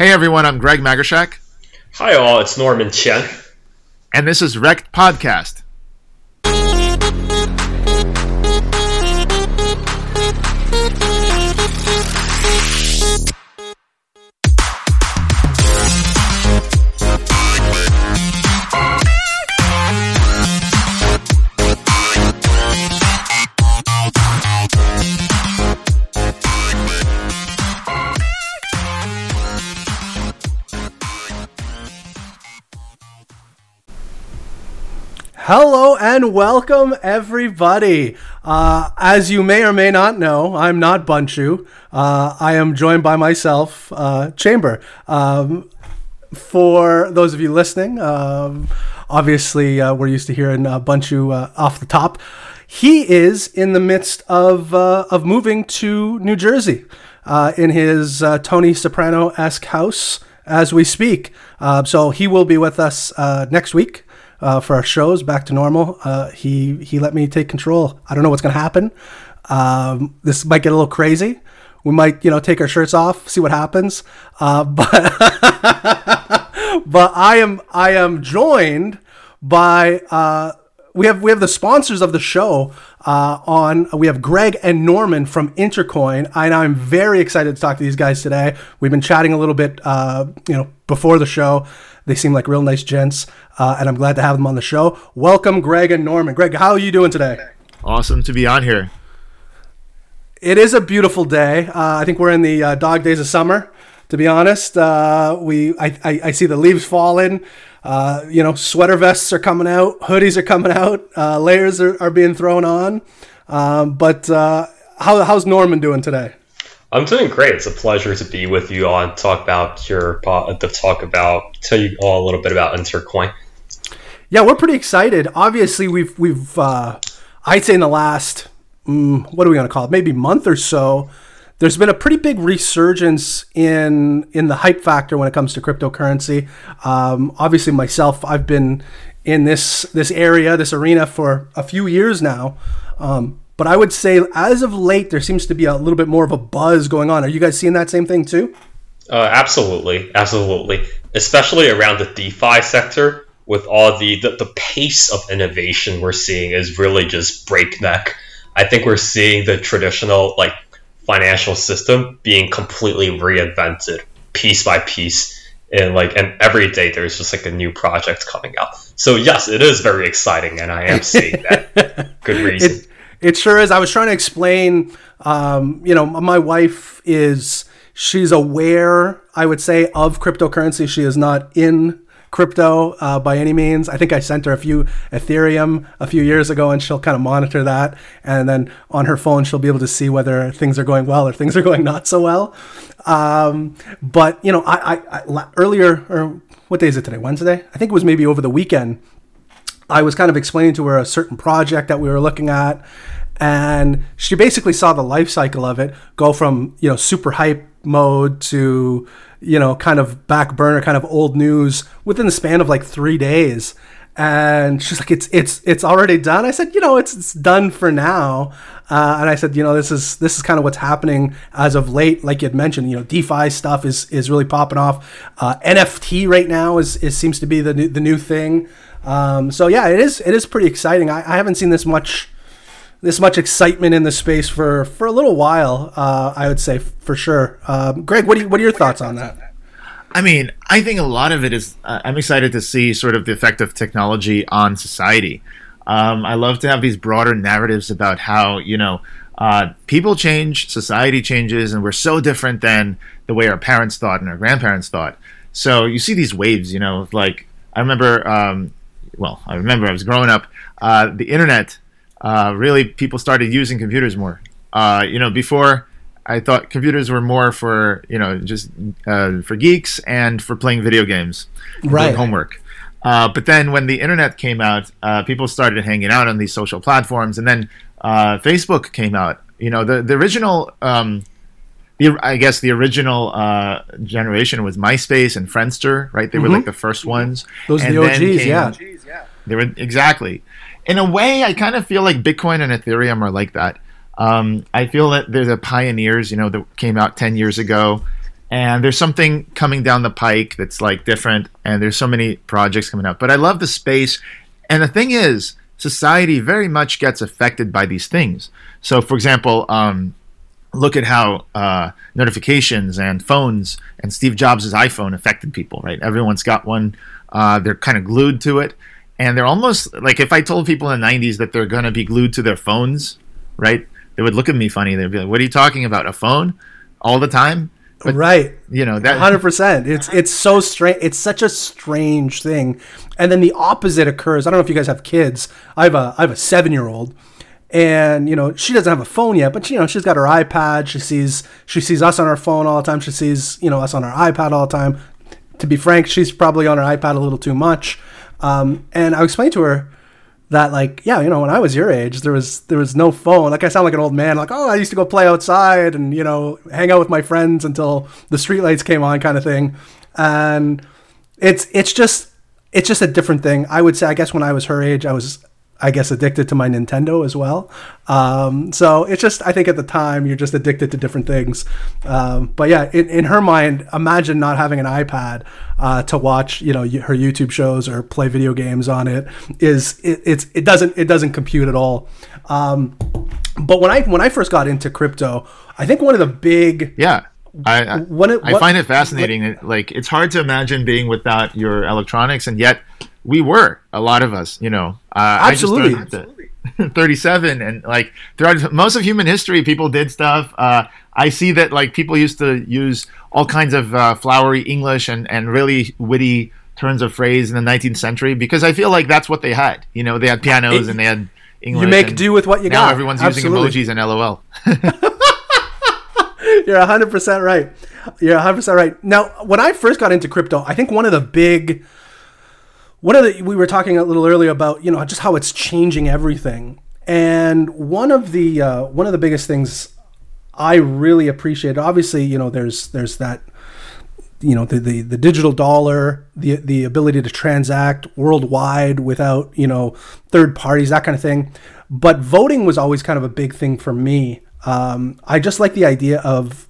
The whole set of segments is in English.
Hey everyone, I'm Greg Magarshak. Hi all, it's Norman Chen. And this is Wrecked Podcast. Hello and welcome, everybody. Uh, as you may or may not know, I'm not Bunchu. Uh, I am joined by myself, uh, Chamber. Um, for those of you listening, um, obviously uh, we're used to hearing uh, Bunchu uh, off the top. He is in the midst of of moving to New Jersey in his Tony Soprano esque house as we speak. so he will be with us next week uh, for our shows back to normal. Uh, he he let me take control. I don't know what's gonna happen. Um, this might get a little crazy. We might you know take our shirts off, see what happens. Uh, but but I am I am joined by uh, we have we have the sponsors of the show uh, on. We have Greg and Norman from Intercoin, and I'm very excited to talk to these guys today. We've been chatting a little bit, uh, you know, before the show. They seem like real nice gents, uh, and I'm glad to have them on the show. Welcome, Greg and Norman. Greg, how are you doing today? Awesome to be on here. It is a beautiful day. Uh, I think we're in the uh, dog days of summer. To be honest, uh, we I, I, I, see the leaves falling. Uh, you know, sweater vests are coming out, hoodies are coming out, uh, layers are, are being thrown on. Um, but how, how's Norman doing today? I'm doing great. It's a pleasure to be with you on talk about your to talk about tell you all a little bit about Intercoin. Yeah, we're pretty excited. Obviously, we've we've uh, I'd say in the last mm, what are we going to call it? Maybe month or so. There's been a pretty big resurgence in in the hype factor when it comes to cryptocurrency. Um, obviously, myself, I've been in this this area, this arena for a few years now. Um, but I would say as of late, there seems to be a little bit more of a buzz going on. Are you guys seeing that same thing too? Uh, absolutely, absolutely. Especially around the DeFi sector, with all the, the the pace of innovation we're seeing is really just breakneck. I think we're seeing the traditional like financial system being completely reinvented piece by piece and like and every day there's just like a new project coming out so yes it is very exciting and i am seeing that good reason it, it sure is. I was trying to explain. Um, you know, my wife is she's aware. I would say of cryptocurrency. She is not in crypto uh, by any means. I think I sent her a few Ethereum a few years ago, and she'll kind of monitor that. And then on her phone, she'll be able to see whether things are going well or things are going not so well. Um, but you know, I, I, I earlier or what day is it today? Wednesday? I think it was maybe over the weekend. I was kind of explaining to her a certain project that we were looking at, and she basically saw the life cycle of it go from you know super hype mode to you know kind of back burner, kind of old news within the span of like three days. And she's like, "It's it's it's already done." I said, "You know, it's it's done for now." Uh, and I said, "You know, this is this is kind of what's happening as of late. Like you had mentioned, you know, DeFi stuff is is really popping off. Uh, NFT right now is, is seems to be the new, the new thing." Um, so yeah, it is it is pretty exciting. I, I, haven't seen this much this much excitement in the space for for a little while. Uh, I would say for sure. Um, Greg, what do you, what are your thoughts on that? I mean, I think a lot of it is. Uh, I'm excited to see sort of the effect of technology on society. Um, I love to have these broader narratives about how you know uh, people change, society changes, and we're so different than the way our parents thought and our grandparents thought. So you see these waves, you know, like I remember um, well, I remember I was growing up, uh, the internet, uh, really people started using computers more. Uh, you know, before I thought computers were more for, you know, just uh, for geeks and for playing video games, right. homework. Uh, but then when the internet came out, uh, people started hanging out on these social platforms, and then Facebook came out. You know, the the original um, the, I guess the original uh, generation was MySpace and Friendster, right? They mm-hmm. were like the first ones. Those are the OGs, came, yeah. They were exactly. In a way, I kind of feel like Bitcoin and Ethereum are like that. Um, I feel that they're the pioneers, you know, that came out ten years ago, and there's something coming down the pike that's like different and there's so many projects coming up but i love the space and the thing is society very much gets affected by these things so for example um, look at how uh, notifications and phones and steve jobs' iphone affected people right everyone's got one uh, they're kind of glued to it and they're almost like if i told people in the 90s that they're going to be glued to their phones right they would look at me funny they'd be like what are you talking about a phone all the time but, right. You know that hundred percent. It's it's so strange. It's such a strange thing. And then the opposite occurs. I don't know if you guys have kids. I have a I have a seven year old, and you know she doesn't have a phone yet, but you know she's got her iPad. She sees she sees us on her phone all the time. She sees you know us on our iPad all the time. To be frank, she's probably on her iPad a little too much. Um, and I explained to her that like yeah you know when i was your age there was there was no phone like i sound like an old man like oh i used to go play outside and you know hang out with my friends until the streetlights came on kind of thing and it's it's just it's just a different thing i would say i guess when i was her age i was I guess addicted to my Nintendo as well. Um, so it's just I think at the time you're just addicted to different things. Um, but yeah, in, in, her mind, imagine not having an iPad uh, to watch you know her YouTube shows or play video games on it is it, it's it doesn't it doesn't compute at all. Um, but when I when I first got into crypto, I think one of the big yeah I I, what, I find it fascinating. What, like it's hard to imagine being without your electronics, and yet we were a lot of us. You know, uh, absolutely. absolutely. 37 and like throughout most of human history people did stuff uh, i see that like people used to use all kinds of uh, flowery english and, and really witty turns of phrase in the 19th century because i feel like that's what they had you know they had pianos it, and they had english you make do with what you got. everyone's Absolutely. using emojis and lol you're 100% right you're 100% right now when i first got into crypto i think one of the big one of the we were talking a little earlier about you know just how it's changing everything. And one of the uh, one of the biggest things i really appreciate obviously you know there's there's that you know the, the the digital dollar the the ability to transact worldwide without you know third parties that kind of thing. But voting was always kind of a big thing for me. Um, i just like the idea of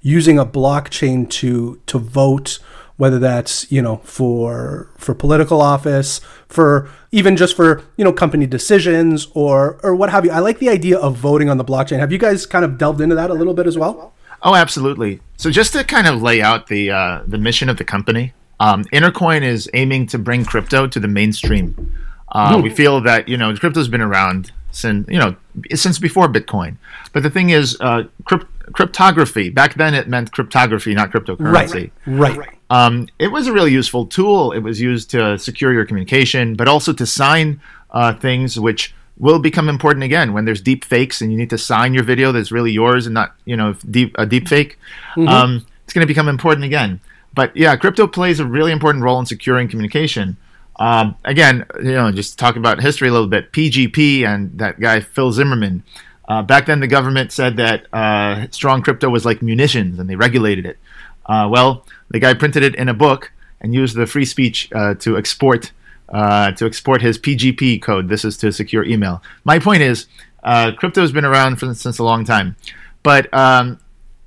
using a blockchain to to vote whether that's you know for for political office for even just for you know company decisions or or what have you. I like the idea of voting on the blockchain. Have you guys kind of delved into that a little bit as well? Oh absolutely. So just to kind of lay out the uh, the mission of the company um, intercoin is aiming to bring crypto to the mainstream. Uh, mm. we feel that you know crypto's been around since you know since before bitcoin. But the thing is uh, crypt- cryptography back then it meant cryptography not cryptocurrency right right um, it was a really useful tool. It was used to secure your communication, but also to sign uh, things which will become important again when there's deep fakes and you need to sign your video that's really yours and not you know deep a deep fake. Mm-hmm. Um, it's going to become important again. But yeah, crypto plays a really important role in securing communication. Um, again, you know, just talking about history a little bit. PGP and that guy Phil Zimmermann. Uh, back then, the government said that uh, strong crypto was like munitions, and they regulated it. Uh, well, the guy printed it in a book and used the free speech uh, to export uh, to export his PGP code. This is to secure email. My point is, uh, crypto has been around for, since a long time, but um,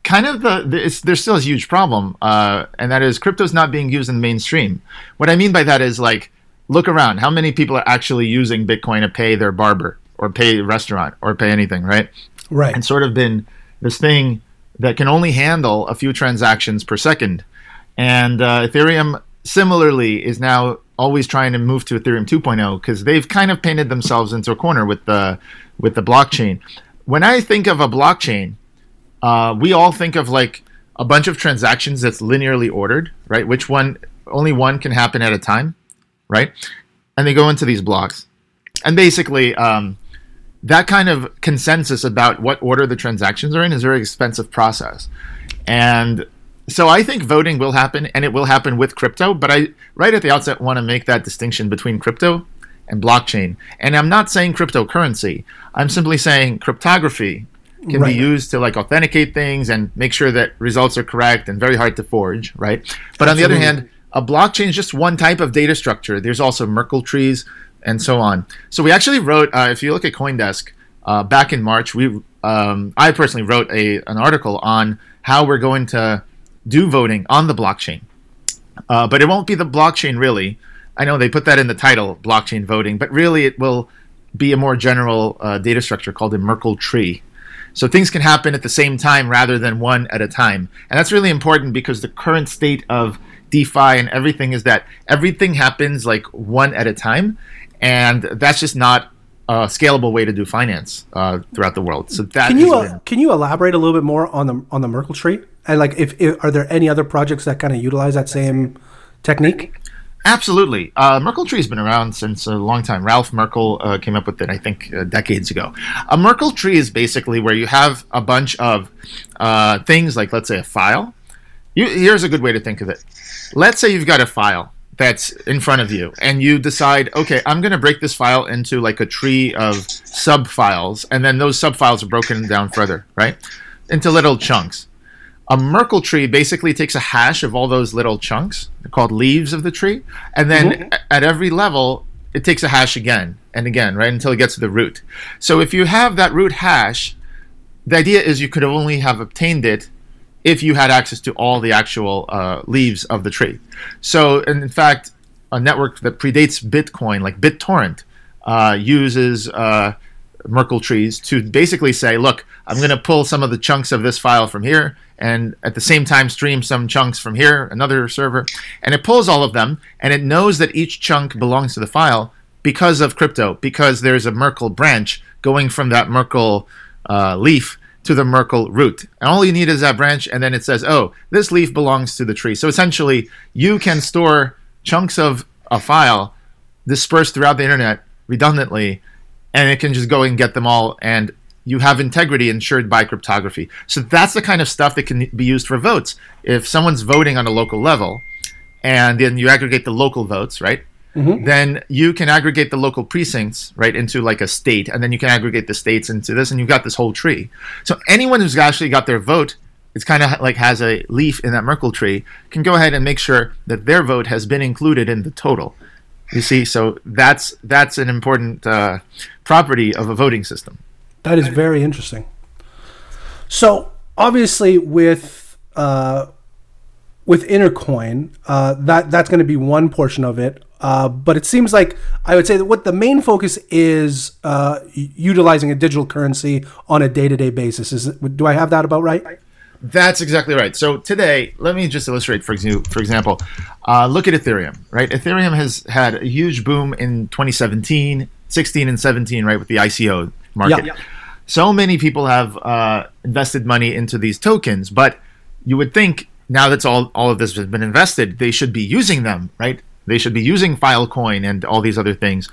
kind of the, the there's still a huge problem, and that is crypto is not being used in the mainstream. What I mean by that is like, look around. How many people are actually using Bitcoin to pay their barber or pay a restaurant or pay anything, right? Right. And sort of been this thing that can only handle a few transactions per second. And uh, Ethereum similarly is now always trying to move to Ethereum 2.0 because they've kind of painted themselves into a corner with the with the blockchain. When I think of a blockchain, uh, we all think of like a bunch of transactions that's linearly ordered, right? Which one only one can happen at a time, right? And they go into these blocks, and basically, um, that kind of consensus about what order the transactions are in is a very expensive process. And so I think voting will happen and it will happen with crypto, but I right at the outset want to make that distinction between crypto and blockchain. And I'm not saying cryptocurrency. I'm simply saying cryptography can right. be used to like authenticate things and make sure that results are correct and very hard to forge, right? But Absolutely. on the other hand, a blockchain is just one type of data structure. There's also Merkle trees, and so on. So we actually wrote, uh, if you look at CoinDesk, uh, back in March, we um, I personally wrote a an article on how we're going to do voting on the blockchain. Uh, but it won't be the blockchain really. I know they put that in the title, blockchain voting, but really it will be a more general uh, data structure called a Merkle tree. So things can happen at the same time rather than one at a time. And that's really important because the current state of DeFi and everything is that everything happens like one at a time. And that's just not a scalable way to do finance uh, throughout the world. So that can you uh, can you elaborate a little bit more on the on the Merkle tree? And like, if, if are there any other projects that kind of utilize that same technique? Absolutely. Uh, Merkle tree has been around since a long time. Ralph Merkle uh, came up with it, I think, uh, decades ago. A Merkle tree is basically where you have a bunch of uh, things like, let's say, a file. You, here's a good way to think of it. Let's say you've got a file that's in front of you, and you decide, okay, I'm going to break this file into like a tree of sub files, and then those sub files are broken down further, right? Into little chunks a Merkle tree basically takes a hash of all those little chunks called leaves of the tree, and then mm-hmm. at every level it takes a hash again and again, right until it gets to the root. So if you have that root hash, the idea is you could only have obtained it if you had access to all the actual uh, leaves of the tree. So, and in fact, a network that predates Bitcoin, like BitTorrent, uh, uses uh, Merkle trees to basically say, look, I'm going to pull some of the chunks of this file from here and at the same time stream some chunks from here, another server, and it pulls all of them and it knows that each chunk belongs to the file because of crypto, because there's a Merkle branch going from that Merkle uh, leaf to the Merkle root. And all you need is that branch, and then it says, oh, this leaf belongs to the tree. So essentially, you can store chunks of a file dispersed throughout the internet redundantly and it can just go and get them all and you have integrity ensured by cryptography. So that's the kind of stuff that can be used for votes. If someone's voting on a local level and then you aggregate the local votes, right? Mm-hmm. Then you can aggregate the local precincts, right, into like a state, and then you can aggregate the states into this, and you've got this whole tree. So anyone who's actually got their vote, it's kind of like has a leaf in that Merkle tree, can go ahead and make sure that their vote has been included in the total. You see, so that's that's an important uh, property of a voting system. That is very interesting. So obviously, with uh, with Intercoin, uh, that that's going to be one portion of it. Uh, but it seems like I would say that what the main focus is uh, utilizing a digital currency on a day to day basis. Is do I have that about right? That's exactly right. So today, let me just illustrate. For example, for example, uh, look at Ethereum. Right, Ethereum has had a huge boom in 2017, 16, and 17. Right, with the ICO market. Yeah. So many people have uh, invested money into these tokens, but you would think now that's all all of this has been invested, they should be using them. Right, they should be using Filecoin and all these other things.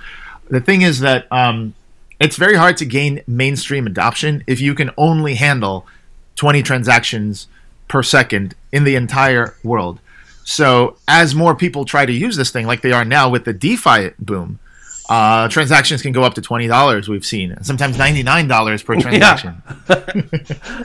The thing is that um, it's very hard to gain mainstream adoption if you can only handle 20 transactions per second in the entire world. So as more people try to use this thing, like they are now with the DeFi boom, uh, transactions can go up to twenty dollars. We've seen sometimes ninety nine dollars per transaction. Yeah.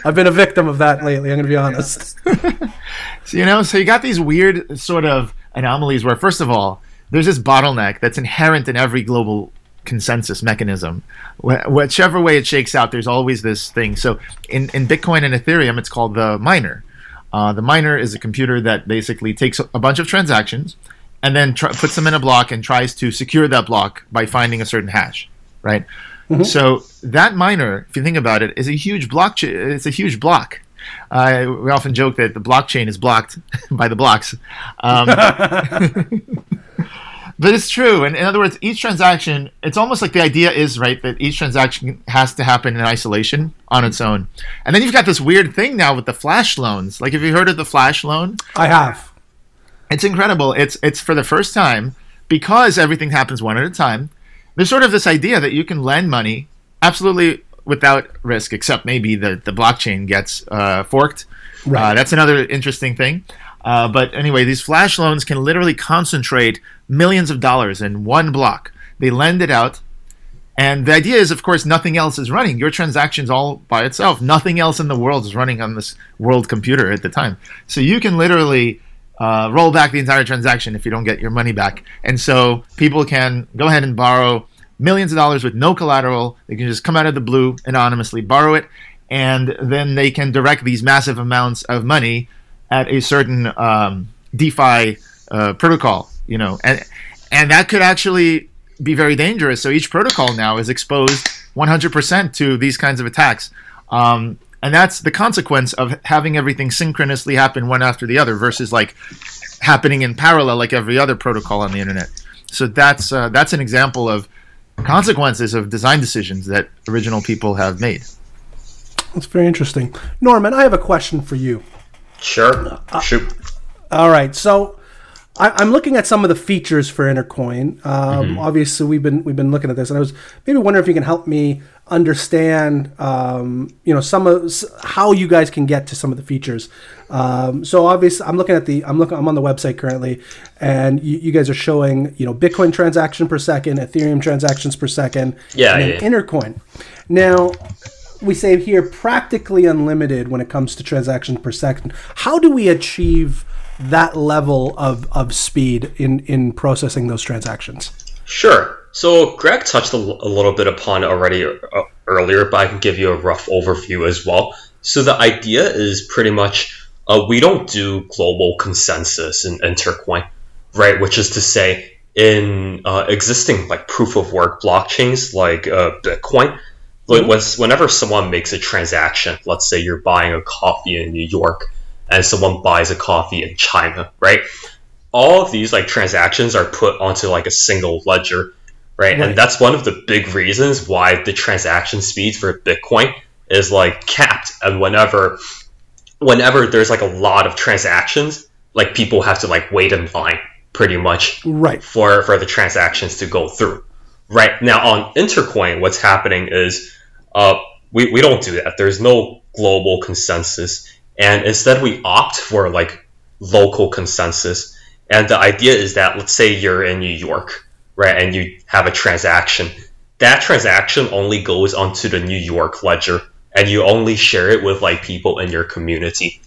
I've been a victim of that lately. I'm going to be honest. so, you know, so you got these weird sort of anomalies where, first of all, there's this bottleneck that's inherent in every global consensus mechanism. Wh- whichever way it shakes out, there's always this thing. So in, in Bitcoin and Ethereum, it's called the miner. Uh, the miner is a computer that basically takes a bunch of transactions and then tr- puts them in a block and tries to secure that block by finding a certain hash, right? Mm-hmm. So that miner, if you think about it, is a huge block. it's a huge block. Uh, we often joke that the blockchain is blocked by the blocks. Um, But it's true. And in other words, each transaction, it's almost like the idea is, right, that each transaction has to happen in isolation on its own. And then you've got this weird thing now with the flash loans. Like, have you heard of the flash loan? I have. It's incredible. It's it's for the first time because everything happens one at a time. There's sort of this idea that you can lend money absolutely without risk, except maybe the, the blockchain gets uh, forked. Right. Uh, that's another interesting thing. Uh, but anyway, these flash loans can literally concentrate millions of dollars in one block. They lend it out. And the idea is, of course, nothing else is running. Your transaction's all by itself. Nothing else in the world is running on this world computer at the time. So you can literally uh, roll back the entire transaction if you don't get your money back. And so people can go ahead and borrow millions of dollars with no collateral. They can just come out of the blue anonymously, borrow it, and then they can direct these massive amounts of money at a certain um, DeFi uh, protocol, you know, and and that could actually be very dangerous. So each protocol now is exposed 100% to these kinds of attacks. Um, and that's the consequence of having everything synchronously happen one after the other versus like happening in parallel like every other protocol on the internet. So that's uh, that's an example of consequences of design decisions that original people have made. That's very interesting. Norman, I have a question for you. Sure. Shoot. All right. So I, am looking at some of the features for Intercoin. Um, mm-hmm. Obviously, we've been we've been looking at this, and I was maybe wondering if you can help me understand, um, you know, some of how you guys can get to some of the features. Um, so obviously, I'm looking at the I'm looking I'm on the website currently, and you, you, guys are showing you know Bitcoin transaction per second, Ethereum transactions per second, yeah, and yeah. Intercoin. Now we say here practically unlimited when it comes to transactions per second. How do we achieve that level of, of speed in, in processing those transactions? Sure. So Greg touched a, l- a little bit upon already uh, earlier, but I can give you a rough overview as well. So the idea is pretty much uh, we don't do global consensus in Intercoin, right? Which is to say, in uh, existing like proof of work blockchains like uh, Bitcoin, mm-hmm. whenever someone makes a transaction, let's say you're buying a coffee in New York, and someone buys a coffee in China, right? All of these like transactions are put onto like a single ledger, right? right? And that's one of the big reasons why the transaction speeds for Bitcoin is like capped. And whenever whenever there's like a lot of transactions, like people have to like wait in line pretty much right for for the transactions to go through. Right now on Intercoin, what's happening is uh, we, we don't do that. There's no global consensus and instead we opt for like local consensus. And the idea is that let's say you're in New York, right, and you have a transaction. That transaction only goes onto the New York ledger, and you only share it with like people in your community.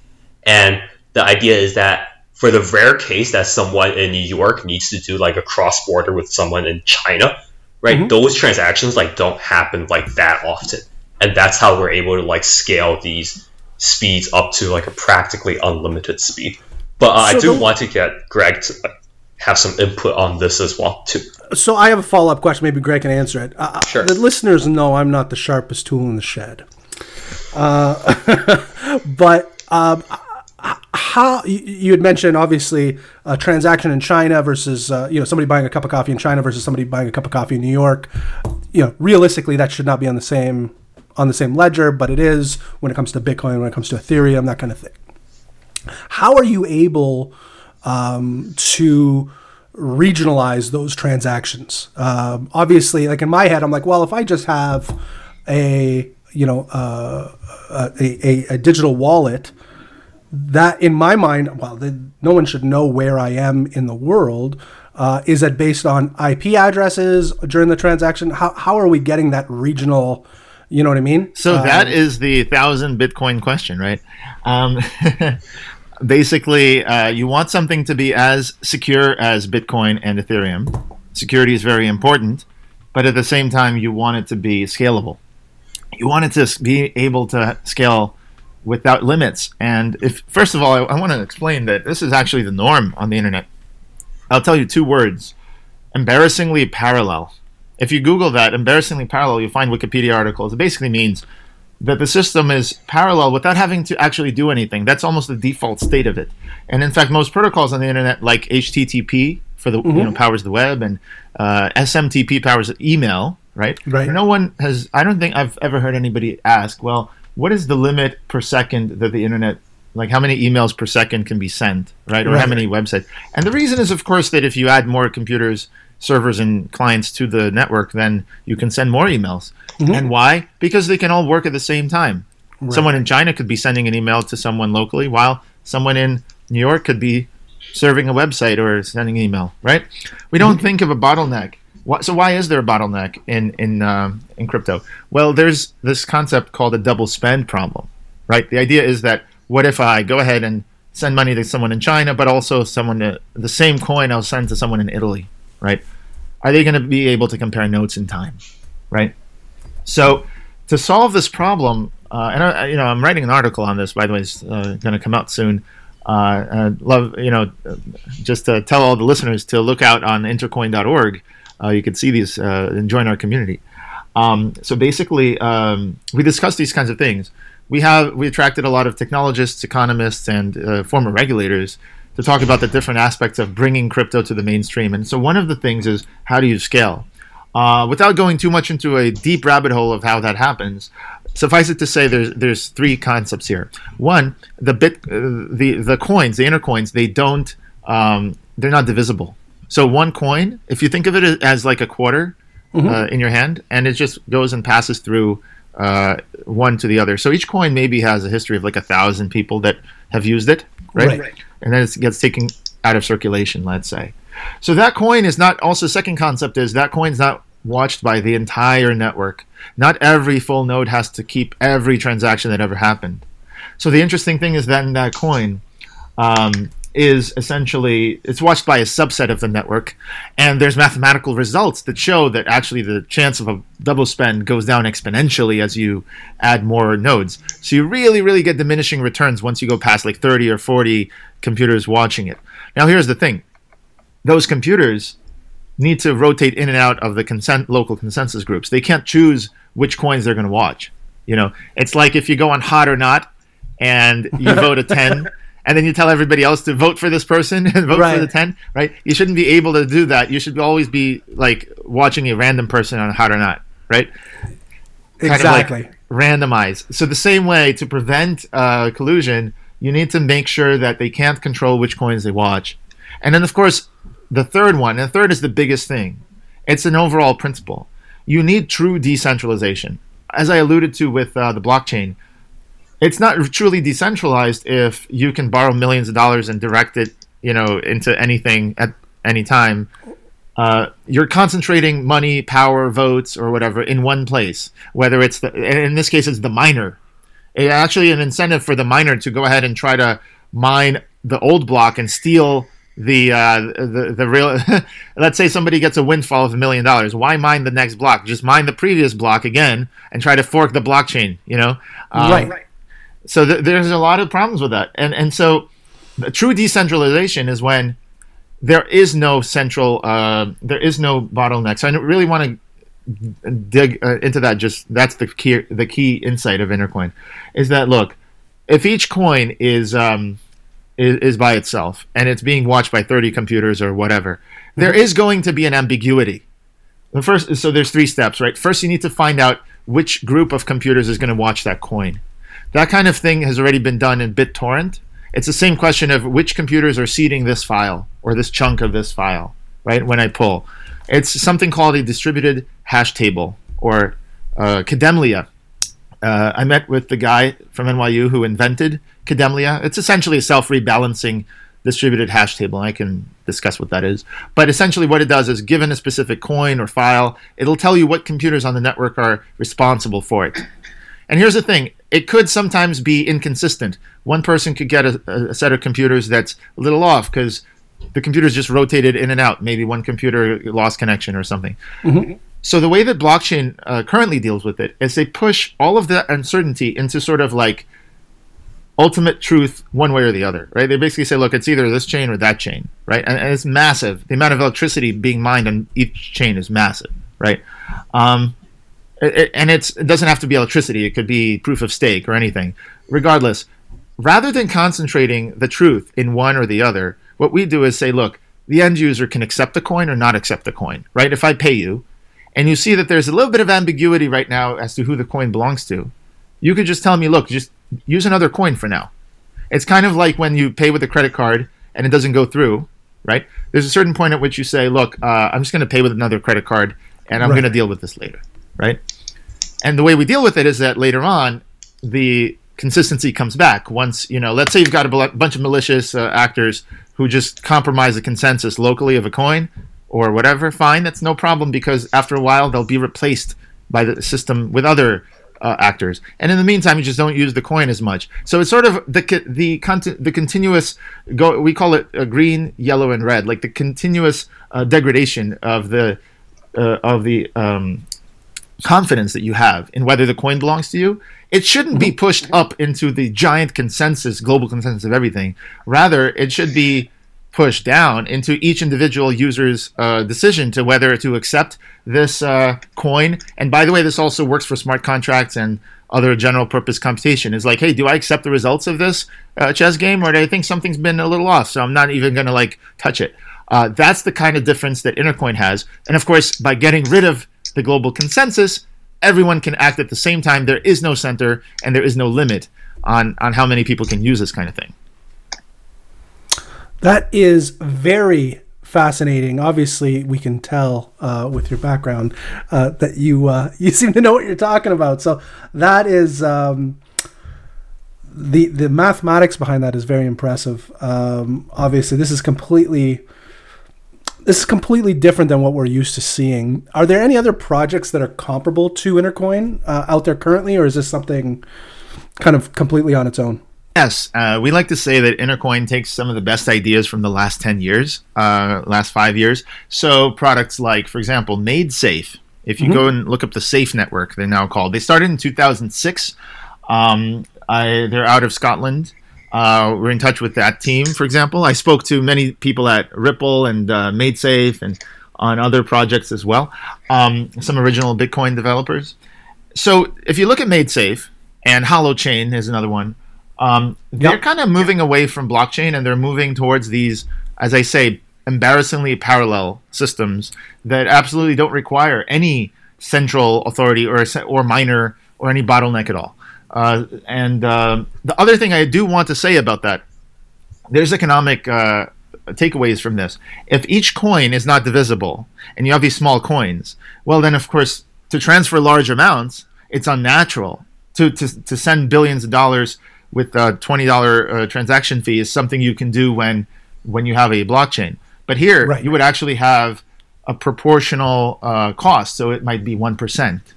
And the idea is that for the rare case that someone in New York needs to do like a cross border with someone in China, right? Mm-hmm. Those transactions like don't happen like that often. And that's how we're able to like scale these speeds up to like a practically unlimited speed. But uh, so I do the, want to get Greg to have some input on this as well too. So I have a follow up question. Maybe Greg can answer it. Uh, uh, sure. The listeners know I'm not the sharpest tool in the shed, uh, but um, how you had mentioned obviously a transaction in China versus uh, you know somebody buying a cup of coffee in China versus somebody buying a cup of coffee in New York. You know, realistically, that should not be on the same on the same ledger, but it is when it comes to Bitcoin, when it comes to Ethereum, that kind of thing. How are you able um, to regionalize those transactions? Um, obviously, like in my head, I'm like, well, if I just have a you know uh, a, a, a, digital wallet, that in my mind, well, the, no one should know where I am in the world. Uh, is that based on IP addresses during the transaction? How, how are we getting that regional you know what I mean? So um, that is the thousand Bitcoin question, right? Um, basically, uh, you want something to be as secure as Bitcoin and Ethereum. Security is very important, but at the same time, you want it to be scalable. You want it to be able to scale without limits. And if first of all, I, I want to explain that this is actually the norm on the internet. I'll tell you two words: embarrassingly parallel if you Google that, embarrassingly parallel, you'll find Wikipedia articles. It basically means that the system is parallel without having to actually do anything. That's almost the default state of it. And in fact, most protocols on the internet, like HTTP for the mm-hmm. you know powers the web and uh, SMTP powers email, right? Right. No one has. I don't think I've ever heard anybody ask, well, what is the limit per second that the internet like how many emails per second can be sent, right? Or right. how many websites. And the reason is, of course, that if you add more computers servers and clients to the network, then you can send more emails. Mm-hmm. And why? Because they can all work at the same time. Right. Someone in China could be sending an email to someone locally, while someone in New York could be serving a website or sending an email. Right? We don't mm-hmm. think of a bottleneck. So why is there a bottleneck in in uh, in crypto? Well, there's this concept called a double spend problem. Right? The idea is that what if I go ahead and send money to someone in China, but also someone to, the same coin I'll send to someone in Italy, right? Are they going to be able to compare notes in time, right? So to solve this problem, uh, and I, you know, I'm writing an article on this. By the way, it's uh, going to come out soon. uh, love you know just to tell all the listeners to look out on intercoin.org. Uh, you can see these uh, and join our community. Um, so basically, um, we discuss these kinds of things. We have we attracted a lot of technologists, economists, and uh, former regulators to talk about the different aspects of bringing crypto to the mainstream. And so one of the things is how do you scale? Uh, without going too much into a deep rabbit hole of how that happens, suffice it to say there's there's three concepts here. One, the bit uh, the the coins, the inner coins, they don't um, they're not divisible. So one coin, if you think of it as like a quarter mm-hmm. uh, in your hand, and it just goes and passes through uh, one to the other. So each coin maybe has a history of like a thousand people that have used it, right? right. And then it gets taken out of circulation, let's say. So that coin is not. Also, second concept is that coin's not watched by the entire network. Not every full node has to keep every transaction that ever happened. So the interesting thing is that in that coin um, is essentially it's watched by a subset of the network, and there's mathematical results that show that actually the chance of a double spend goes down exponentially as you add more nodes. So you really, really get diminishing returns once you go past like 30 or 40 computers watching it. Now here's the thing: those computers need to rotate in and out of the consent local consensus groups. They can't choose which coins they're going to watch. You know, it's like if you go on hot or not and you vote a 10 and then you tell everybody else to vote for this person and vote right. for the 10, right? You shouldn't be able to do that. You should always be like watching a random person on hot or not, right? Exactly. Like randomize. So the same way to prevent uh, collusion, you need to make sure that they can't control which coins they watch. And then of course, the third one, and the third is the biggest thing. It's an overall principle. You need true decentralization. As I alluded to with uh, the blockchain, it's not truly decentralized if you can borrow millions of dollars and direct it, you know, into anything at any time. Uh, you're concentrating money, power, votes, or whatever in one place. Whether it's the, in this case, it's the miner. It's actually an incentive for the miner to go ahead and try to mine the old block and steal the uh, the the real let's say somebody gets a windfall of a million dollars why mine the next block just mine the previous block again and try to fork the blockchain you know um, right so th- there's a lot of problems with that and and so true decentralization is when there is no central uh, there is no bottleneck so i really want to dig uh, into that just that's the key the key insight of intercoin is that look if each coin is um, is, by itself and it's being watched by 30 computers or whatever, there is going to be an ambiguity. The first, so there's three steps, right? First, you need to find out which group of computers is going to watch that coin. That kind of thing has already been done in BitTorrent. It's the same question of which computers are seeding this file or this chunk of this file, right? When I pull, it's something called a distributed hash table or uh, Kademlia. Uh, I met with the guy from NYU who invented Kademlia. It's essentially a self rebalancing distributed hash table. I can discuss what that is. But essentially, what it does is given a specific coin or file, it'll tell you what computers on the network are responsible for it. And here's the thing it could sometimes be inconsistent. One person could get a, a set of computers that's a little off because the computers just rotated in and out. Maybe one computer lost connection or something. Mm-hmm. So the way that blockchain uh, currently deals with it is they push all of that uncertainty into sort of like ultimate truth one way or the other, right? They basically say, look, it's either this chain or that chain, right? And, and it's massive. The amount of electricity being mined on each chain is massive, right? Um, it, and it doesn't have to be electricity. It could be proof of stake or anything. Regardless, rather than concentrating the truth in one or the other, what we do is say, look, the end user can accept the coin or not accept the coin, right? If I pay you, and you see that there's a little bit of ambiguity right now as to who the coin belongs to, you could just tell me, look, just use another coin for now. It's kind of like when you pay with a credit card and it doesn't go through, right? There's a certain point at which you say, look, uh, I'm just going to pay with another credit card and I'm right. going to deal with this later, right? And the way we deal with it is that later on, the consistency comes back. Once, you know, let's say you've got a bunch of malicious uh, actors who just compromise the consensus locally of a coin or whatever, fine, that's no problem because after a while they'll be replaced by the system with other uh, actors. And in the meantime, you just don't use the coin as much. So it's sort of the the the continuous go. We call it uh, green, yellow, and red, like the continuous uh, degradation of the uh, of the um, confidence that you have in whether the coin belongs to you, it shouldn't be pushed up into the giant consensus, global consensus of everything. Rather, it should be pushed down into each individual user's uh, decision to whether to accept this uh, coin. And by the way, this also works for smart contracts and other general purpose computation. Is like, hey, do I accept the results of this uh, chess game, or do I think something's been a little off, so I'm not even going to like touch it? Uh, that's the kind of difference that Intercoin has. And of course, by getting rid of the global consensus, everyone can act at the same time. There is no center and there is no limit on, on how many people can use this kind of thing. That is very fascinating. Obviously, we can tell uh, with your background uh, that you uh, you seem to know what you're talking about. So that is um, the the mathematics behind that is very impressive. Um, obviously, this is completely this is completely different than what we're used to seeing. Are there any other projects that are comparable to Intercoin uh, out there currently, or is this something kind of completely on its own? Yes, uh, we like to say that Intercoin takes some of the best ideas from the last 10 years, uh, last five years. So, products like, for example, MaidSafe. If you mm-hmm. go and look up the Safe Network, they're now called. They started in 2006. Um, I, they're out of Scotland. Uh, we're in touch with that team, for example. I spoke to many people at Ripple and uh, MaidSafe and on other projects as well, um, some original Bitcoin developers. So if you look at MaidSafe and Holochain is another one, um, they're yep. kind of moving away from blockchain and they're moving towards these, as I say, embarrassingly parallel systems that absolutely don't require any central authority or or miner or any bottleneck at all. Uh, and uh, the other thing I do want to say about that, there's economic uh, takeaways from this. If each coin is not divisible, and you have these small coins, well, then of course, to transfer large amounts, it's unnatural. To, to, to send billions of dollars with a twenty dollar uh, transaction fee is something you can do when when you have a blockchain. But here, right. you would actually have a proportional uh, cost, so it might be one percent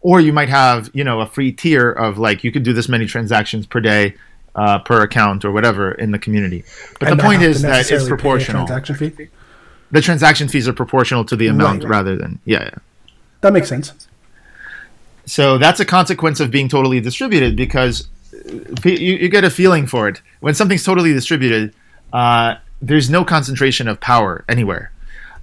or you might have you know a free tier of like you could do this many transactions per day uh, per account or whatever in the community. But and the point is that it's proportional. transaction fee. The transaction fees are proportional to the amount right, rather than yeah, yeah. That makes sense. So that's a consequence of being totally distributed because you, you get a feeling for it when something's totally distributed. Uh, there's no concentration of power anywhere,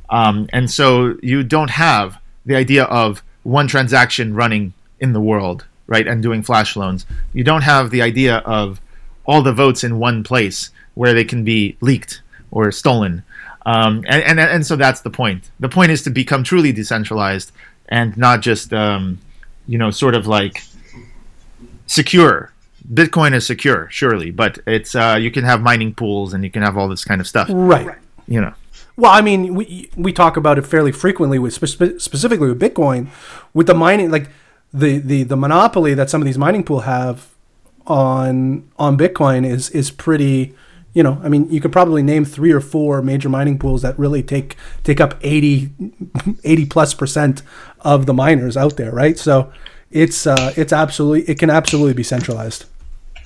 um, and so you don't have the idea of one transaction running in the world, right, and doing flash loans. You don't have the idea of all the votes in one place where they can be leaked or stolen. Um, and, and, and so that's the point. The point is to become truly decentralized and not just, um, you know, sort of like secure. Bitcoin is secure, surely, but it's uh, you can have mining pools and you can have all this kind of stuff, right? You know, well, I mean, we we talk about it fairly frequently with spe- specifically with Bitcoin, with the mining, like the, the the monopoly that some of these mining pool have on on Bitcoin is is pretty. You know, I mean, you could probably name three or four major mining pools that really take take up 80, 80 plus percent of the miners out there, right? So it's uh, it's absolutely it can absolutely be centralized.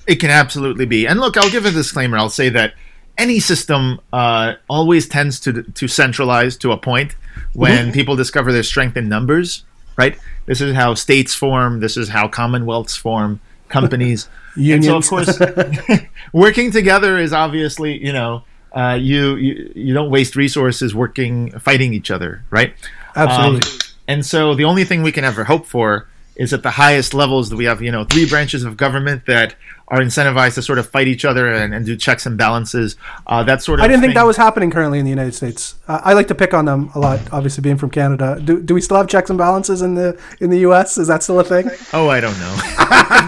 It can absolutely be. And look, I'll give a disclaimer. I'll say that any system uh, always tends to to centralize to a point when mm-hmm. people discover their strength in numbers. Right. This is how states form. This is how commonwealths form. Companies. Unions. And so of course, working together is obviously you know uh, you, you you don't waste resources working fighting each other. Right. Absolutely. Um, and so the only thing we can ever hope for is at the highest levels that we have, you know, three branches of government that are incentivized to sort of fight each other and, and do checks and balances. Uh, that sort of. I didn't thing. think that was happening currently in the United States. Uh, I like to pick on them a lot. Obviously, being from Canada, do, do we still have checks and balances in the in the U.S.? Is that still a thing? Oh, I don't know.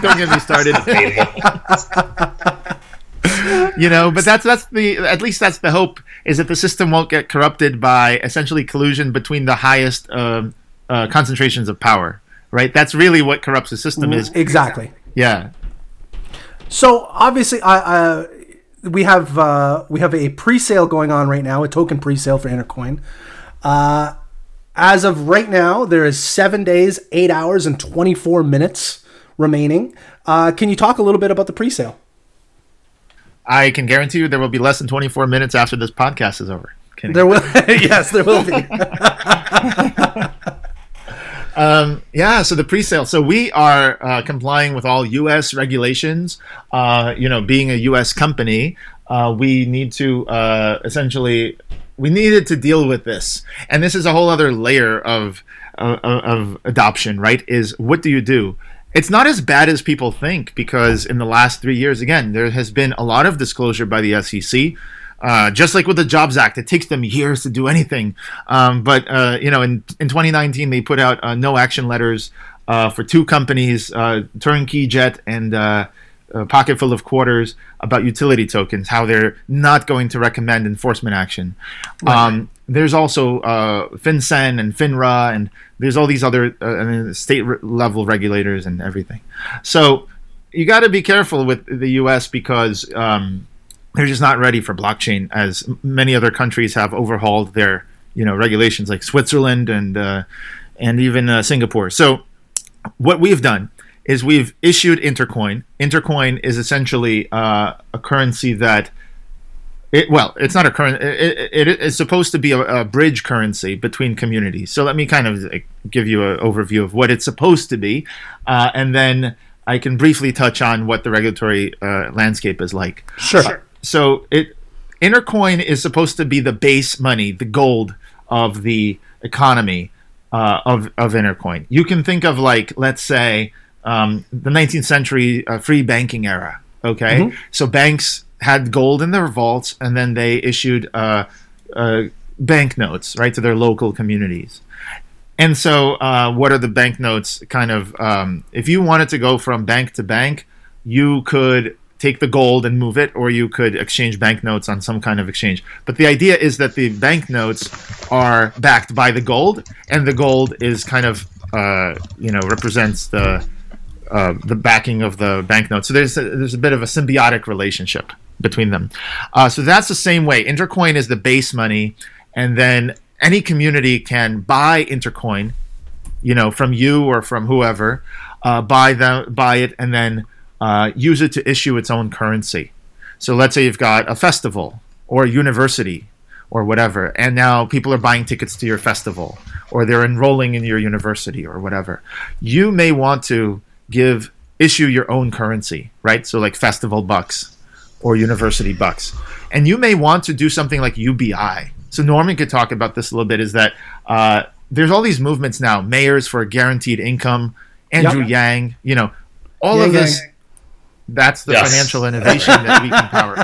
don't get me started. you know, but that's that's the at least that's the hope is that the system won't get corrupted by essentially collusion between the highest um, uh, concentrations of power right? That's really what corrupts the system is. Exactly. Yeah. So obviously, I, uh, we have uh, we have a pre-sale going on right now, a token pre-sale for Intercoin. Uh, as of right now, there is seven days, eight hours, and twenty-four minutes remaining. Uh, can you talk a little bit about the pre-sale? I can guarantee you there will be less than twenty-four minutes after this podcast is over. There will, yes, there will be. Um, yeah, so the pre-sale. So we are uh, complying with all U.S. regulations. Uh, you know, being a U.S. company, uh, we need to uh, essentially we needed to deal with this, and this is a whole other layer of of, of adoption. Right? Is what do you do? It's not as bad as people think because in the last three years, again, there has been a lot of disclosure by the SEC. Uh, just like with the Jobs Act, it takes them years to do anything. Um, but uh, you know, in in 2019, they put out uh, no action letters uh, for two companies, uh, Turnkey Jet and uh, Pocketful of Quarters, about utility tokens, how they're not going to recommend enforcement action. Right. Um, there's also FinCEN and FINRA, and there's all these other state re- level regulators and everything. So you got to be careful with the U.S. because um, they're just not ready for blockchain as many other countries have overhauled their you know regulations like Switzerland and uh, and even uh, Singapore. So what we've done is we've issued Intercoin. Intercoin is essentially uh, a currency that it, well, it's not a current. It, it, it is supposed to be a, a, bridge currency between communities. So let me kind of give you an overview of what it's supposed to be, uh, and then I can briefly touch on what the regulatory uh, landscape is like. Sure so it Intercoin is supposed to be the base money, the gold of the economy uh, of of Intercoin. You can think of like let's say um, the 19th century uh, free banking era. Okay, mm-hmm. so banks had gold in their vaults, and then they issued uh, uh banknotes right to their local communities. And so, uh, what are the banknotes? Kind of, um, if you wanted to go from bank to bank, you could take the gold and move it, or you could exchange banknotes on some kind of exchange. But the idea is that the banknotes are backed by the gold, and the gold is kind of uh, you know represents the uh, the backing of the banknote. So there's a, there's a bit of a symbiotic relationship between them. Uh, so that's the same way. Intercoin is the base money, and then any community can buy Intercoin, you know, from you or from whoever, uh, buy them, buy it, and then uh, use it to issue its own currency. So let's say you've got a festival or a university or whatever, and now people are buying tickets to your festival or they're enrolling in your university or whatever. You may want to give issue your own currency, right? So like festival bucks or university bucks, and you may want to do something like UBI. So Norman could talk about this a little bit. Is that uh, there's all these movements now, mayors for a guaranteed income, Andrew yep. Yang, you know, all Yang of this. Yang that's the yes. financial innovation that we can power.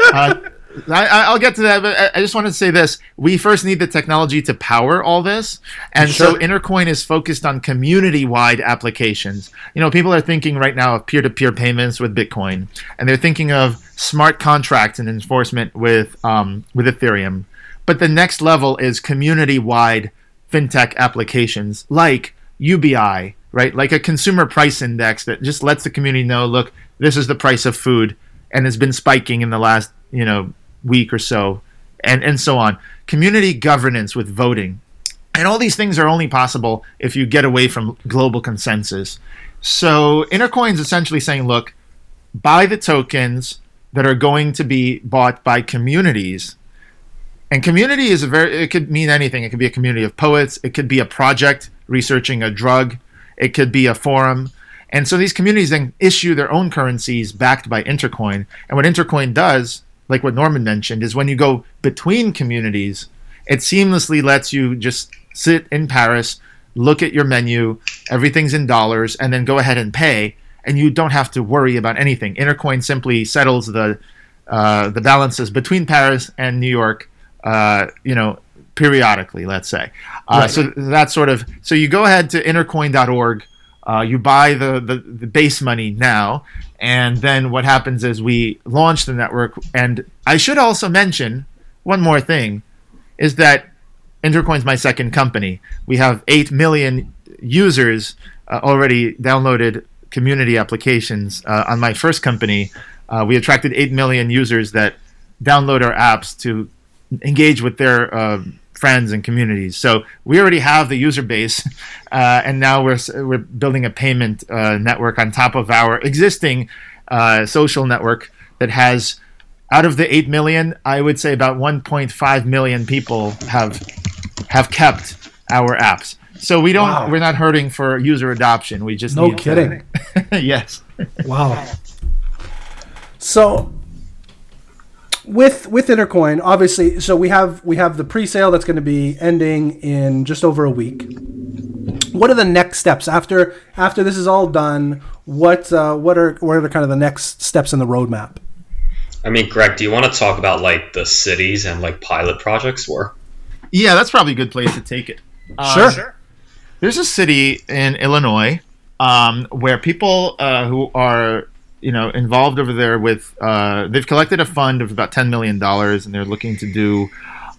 uh, I, will get to that, but I just wanted to say this. We first need the technology to power all this. And sure. so Intercoin is focused on community wide applications. You know, people are thinking right now of peer to peer payments with Bitcoin, and they're thinking of smart contracts and enforcement with, um, with Ethereum. But the next level is community wide fintech applications like UBI, right? Like a consumer price index that just lets the community know, look, this is the price of food and has been spiking in the last, you know, week or so, and, and so on. Community governance with voting. And all these things are only possible if you get away from global consensus. So Intercoin's is essentially saying, look, buy the tokens that are going to be bought by communities. And community is a very it could mean anything. It could be a community of poets, it could be a project researching a drug, it could be a forum. And so these communities then issue their own currencies backed by Intercoin. And what Intercoin does, like what Norman mentioned, is when you go between communities, it seamlessly lets you just sit in Paris, look at your menu, everything's in dollars, and then go ahead and pay. And you don't have to worry about anything. Intercoin simply settles the uh, the balances between Paris and New York, uh, you know, periodically, let's say. Uh, right. So that's sort of so you go ahead to intercoin.org, uh, you buy the, the, the base money now, and then what happens is we launch the network. And I should also mention one more thing is that Intercoin's my second company. We have 8 million users uh, already downloaded community applications uh, on my first company. Uh, we attracted 8 million users that download our apps to engage with their uh, friends and communities. So we already have the user base, uh, and now we're we're building a payment uh, network on top of our existing uh, social network that has. Out of the eight million, I would say about 1.5 million people have have kept our apps. So we don't. Wow. We're not hurting for user adoption. We just No need to- kidding. yes. Wow. So with with Intercoin, obviously, so we have we have the pre-sale that's going to be ending in just over a week. What are the next steps after after this is all done? What uh, what are what are the kind of the next steps in the roadmap? I mean, Greg, do you want to talk about like the cities and like pilot projects or? Yeah, that's probably a good place to take it. Uh, Sure. There's a city in Illinois um, where people uh, who are you know involved over there with uh, they've collected a fund of about ten million dollars and they're looking to do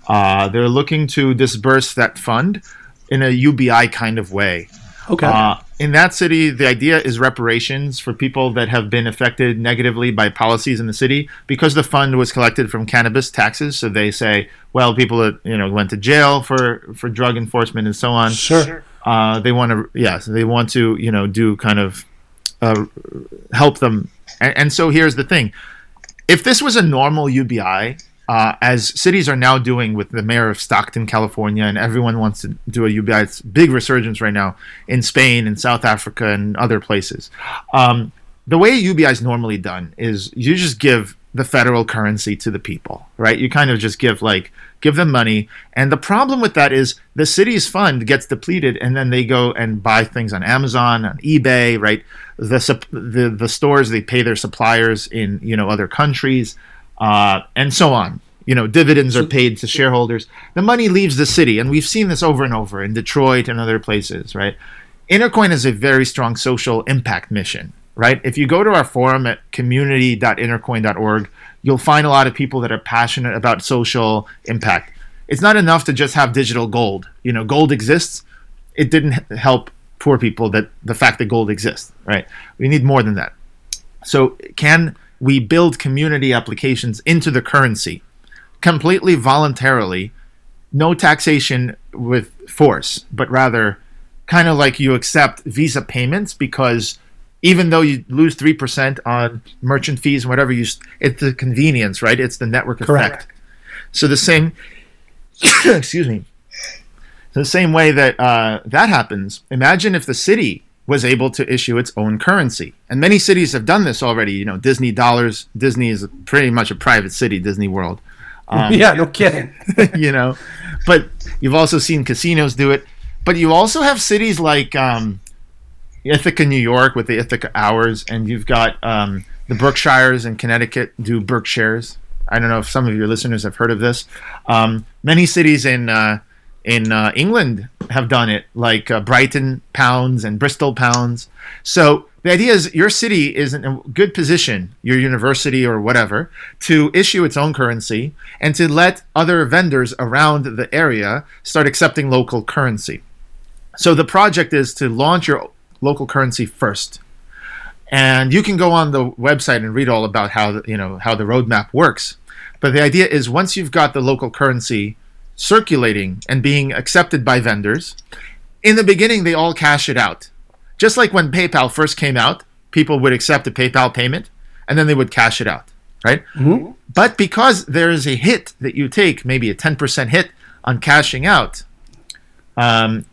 uh, they're looking to disburse that fund in a UBI kind of way. Okay. Uh, in that city, the idea is reparations for people that have been affected negatively by policies in the city because the fund was collected from cannabis taxes. So they say, well, people that you know went to jail for for drug enforcement and so on. sure. Uh, they want to, yeah, so they want to, you know, do kind of uh, help them. And, and so here's the thing: if this was a normal UBI, uh, as cities are now doing with the mayor of Stockton, California, and everyone wants to do a UBI, it's big resurgence right now in Spain and South Africa and other places. Um, the way UBI is normally done is you just give the federal currency to the people, right? You kind of just give like give them money, and the problem with that is the city's fund gets depleted, and then they go and buy things on Amazon, on eBay, right? The the the stores they pay their suppliers in you know other countries, uh, and so on. You know, dividends are paid to shareholders. The money leaves the city, and we've seen this over and over in Detroit and other places, right? Intercoin is a very strong social impact mission, right? If you go to our forum at community.intercoin.org, you'll find a lot of people that are passionate about social impact. It's not enough to just have digital gold. You know, gold exists. It didn't help poor people that the fact that gold exists, right? We need more than that. So, can we build community applications into the currency completely voluntarily, no taxation with force, but rather kind of like you accept Visa payments because even though you lose 3% on merchant fees and whatever, you, it's the convenience, right? It's the network Correct. effect. So, the same, excuse me, the same way that uh, that happens, imagine if the city was able to issue its own currency. And many cities have done this already. You know, Disney dollars, Disney is pretty much a private city, Disney World. Um, yeah, no kidding. you know, but you've also seen casinos do it. But you also have cities like um, Ithaca, New York, with the Ithaca Hours, and you've got um, the Berkshires in Connecticut do BerkShares. I don't know if some of your listeners have heard of this. Um, many cities in uh, in uh, England have done it, like uh, Brighton pounds and Bristol pounds. So the idea is your city is in a good position, your university or whatever, to issue its own currency and to let other vendors around the area start accepting local currency. So the project is to launch your local currency first. And you can go on the website and read all about how the, you know how the roadmap works. But the idea is once you've got the local currency circulating and being accepted by vendors, in the beginning they all cash it out. Just like when PayPal first came out, people would accept a PayPal payment and then they would cash it out, right? But because there is a hit that you take, maybe a 10% hit on cashing out, um,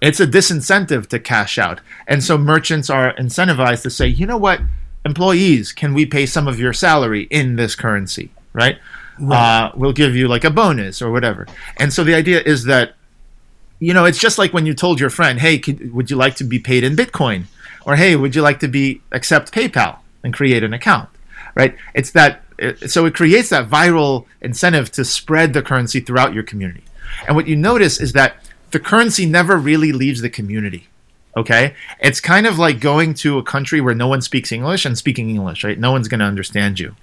it's a disincentive to cash out. And so merchants are incentivized to say, you know what, employees, can we pay some of your salary in this currency, right? Uh, we'll give you like a bonus or whatever. And so the idea is that, you know, it's just like when you told your friend, hey, could, would you like to be paid in Bitcoin? Or hey, would you like to be accept PayPal and create an account, right? It's that. It, so it creates that viral incentive to spread the currency throughout your community. And what you notice is that the currency never really leaves the community. Okay, it's kind of like going to a country where no one speaks English and speaking English, right? No one's going to understand you.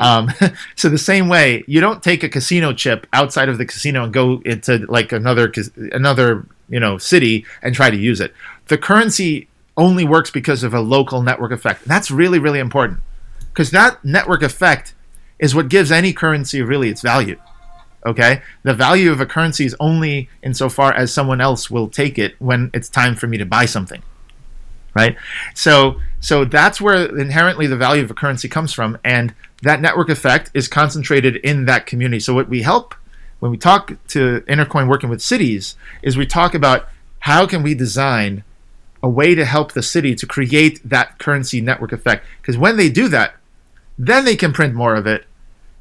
Um, so the same way, you don't take a casino chip outside of the casino and go into like another another you know city and try to use it. The currency only works because of a local network effect. And that's really really important because that network effect is what gives any currency really its value. Okay, the value of a currency is only insofar as someone else will take it when it's time for me to buy something right? So so that's where inherently the value of a currency comes from and that network effect is concentrated in that community. So what we help when we talk to Intercoin working with cities, is we talk about how can we design a way to help the city to create that currency network effect. Because when they do that, then they can print more of it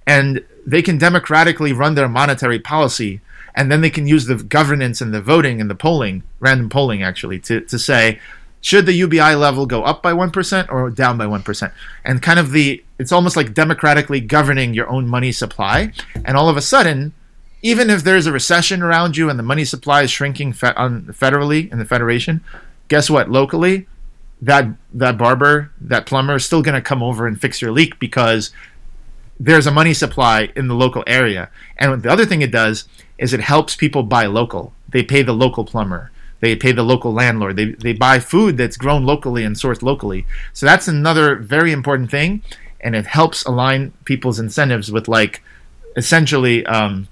and they can democratically run their monetary policy. And then they can use the governance and the voting and the polling, random polling actually, to, to say, should the UBI level go up by 1% or down by 1%? And kind of the, it's almost like democratically governing your own money supply. And all of a sudden, even if there's a recession around you and the money supply is shrinking fe- federally in the federation, guess what? Locally, that that barber, that plumber is still going to come over and fix your leak because there's a money supply in the local area. And the other thing it does is it helps people buy local. They pay the local plumber. They pay the local landlord. They, they buy food that's grown locally and sourced locally. So that's another very important thing. And it helps align people's incentives with, like, essentially um,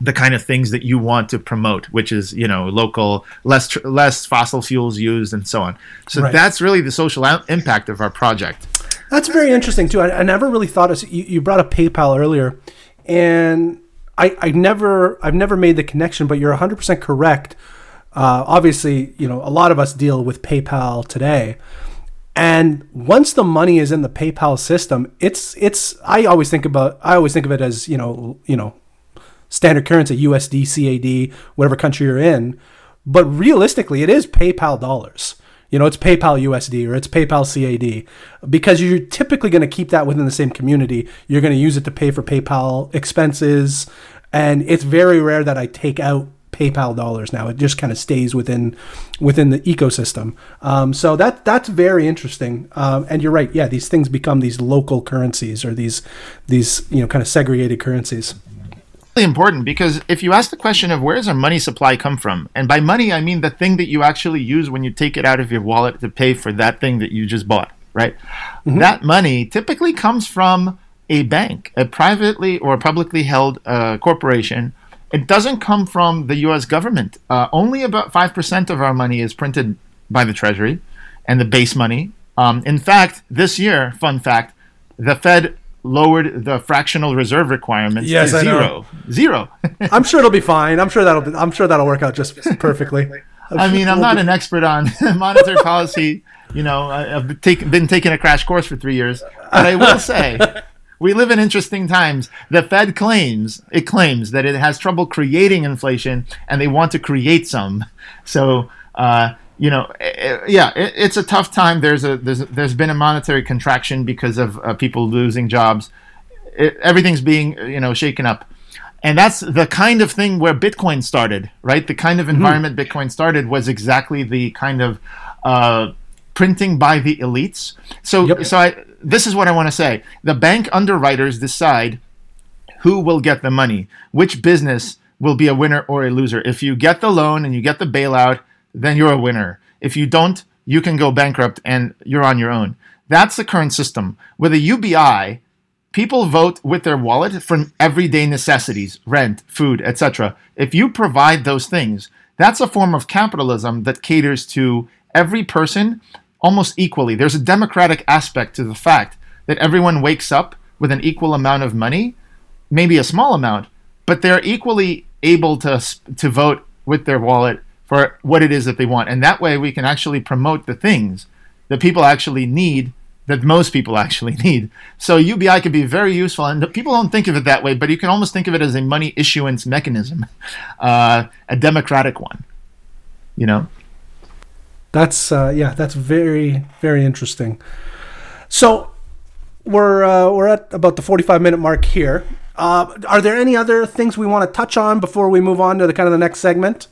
the kind of things that you want to promote, which is, you know, local, less, tr- less fossil fuels used, and so on. So Right. that's really the social out- impact of our project. That's very interesting too. I, I never really thought of you, you brought up PayPal earlier, and I, I never I've never made the connection. But you're 100 percent correct. Uh, obviously, you know a lot of us deal with PayPal today, and once the money is in the PayPal system, it's it's I always think about I always think of it as you know you know standard currency USD CAD whatever country you're in, but realistically, it is PayPal dollars. You know, it's PayPal USD or it's PayPal CAD because you're typically going to keep that within the same community. You're going to use it to pay for PayPal expenses, and it's very rare that I take out PayPal dollars now. It just kind of stays within within the ecosystem. Um, so that that's very interesting. Um, and you're right. Yeah, these things become these local currencies or these these you know kind of segregated currencies. Important because if you ask the question of where does our money supply come from, and by money I mean the thing that you actually use when you take it out of your wallet to pay for that thing that you just bought, right? That money typically comes from a bank, a privately or publicly held uh, corporation. It doesn't come from the U.S. government. Uh, only about five percent of our money is printed by the Treasury, and the base money. Um, in fact, this year, fun fact, the Fed lowered the fractional reserve requirements Yes, to I know. zero. Zero. I'm sure it'll be fine. I'm sure that'll be, I'm sure that'll work out just perfectly. I mean, I'm not an expert on monetary policy. You know, I- I've take, been taking a crash course for three years, but I will say we live in interesting times. The Fed claims it claims that it has trouble creating inflation, and they want to create some. So, uh, you know, eh, eh, yeah, it, it's a tough time. There's a there's there's been a monetary contraction because of uh, people losing jobs. It, everything's being you know shaken up. And that's the kind of thing where Bitcoin started, right? The kind of environment Bitcoin started was exactly the kind of uh, printing by the elites. So, Yep. so I, this is what I want to say: the bank underwriters decide who will get the money, which business will be a winner or a loser. If you get the loan and you get the bailout, then you're a winner. If you don't, you can go bankrupt and you're on your own. That's the current system. With a UBI, people vote with their wallet for everyday necessities, rent, food, etc. If you provide those things, that's a form of capitalism that caters to every person almost equally. There's a democratic aspect to the fact that everyone wakes up with an equal amount of money, maybe a small amount, but they're equally able to to vote with their wallet for what it is that they want. And that way we can actually promote the things that people actually need that most people actually need. So UBI could be very useful, and people don't think of it that way, but you can almost think of it as a money issuance mechanism, uh, a democratic one. You know, That's uh, yeah, that's very very interesting. So we're uh, we're at about the 45 minute mark here. Uh, are there any other things we want to touch on before we move on to the kind of the next segment?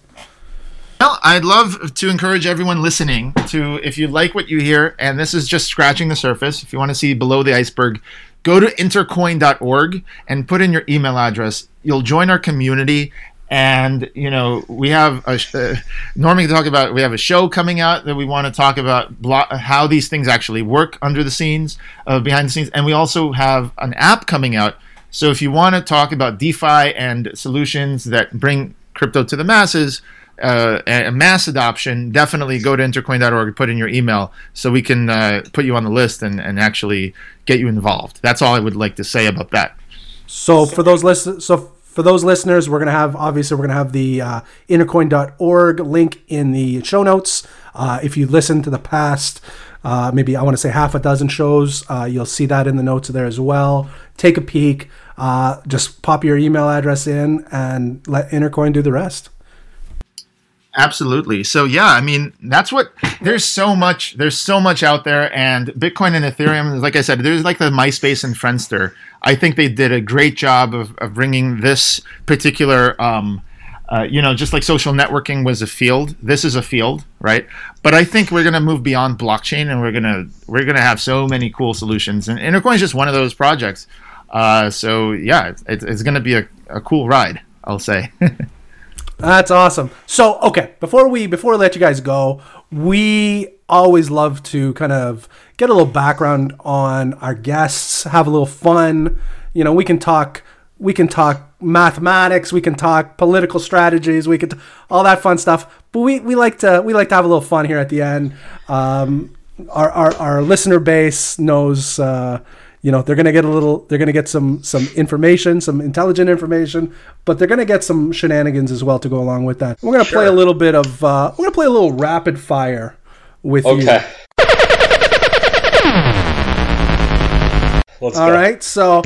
Well, I'd love to encourage everyone listening to, if you like what you hear, and this is just scratching the surface, if you want to see below the iceberg, go to intercoin.org and put in your email address. You'll join our community. And, you know, we have a, uh, normally talk about, we have a show coming out that we want to talk about blo- how these things actually work under the scenes, uh, behind the scenes. And we also have an app coming out. So if you want to talk about DeFi and solutions that bring crypto to the masses, uh, a mass adoption, definitely go to intercoin.org, put in your email so we can uh, put you on the list and, and actually get you involved. That's all I would like to say about that. So for those listen, so for those listeners, we're going to have, obviously, we're to have the uh, intercoin.org link in the show notes. Uh, if you listen to the past, uh, maybe I want to say half a dozen shows, uh, you'll see that in the notes there as well. Take a peek. Uh, just pop your email address in and let Intercoin do the rest. Absolutely. So yeah, I mean that's what there's so much there's so much out there and Bitcoin and Ethereum like I said there's like the MySpace and Friendster. I think they did a great job of, of bringing this particular um, uh, you know just like social networking was a field this is a field right but i think we're going to move beyond blockchain and we're going to we're to have so many cool solutions and intercoin is just one of those projects uh, so yeah it's, it's going to be a, a cool ride i'll say That's awesome. So, okay, before we before we let you guys go, we always love to kind of get a little background on our guests, have a little fun. You know, we can talk we can talk mathematics, we can talk political strategies, we can t- all that fun stuff. But we, we like to we like to have a little fun here at the end. Um, our, our our listener base knows uh, you know they're going to get a little they're going to get some some information some intelligent information but they're going to get some shenanigans as well to go along with that we're going to Sure. play a little bit of uh, we're going to play a little rapid fire with you Okay. Let's all go. right so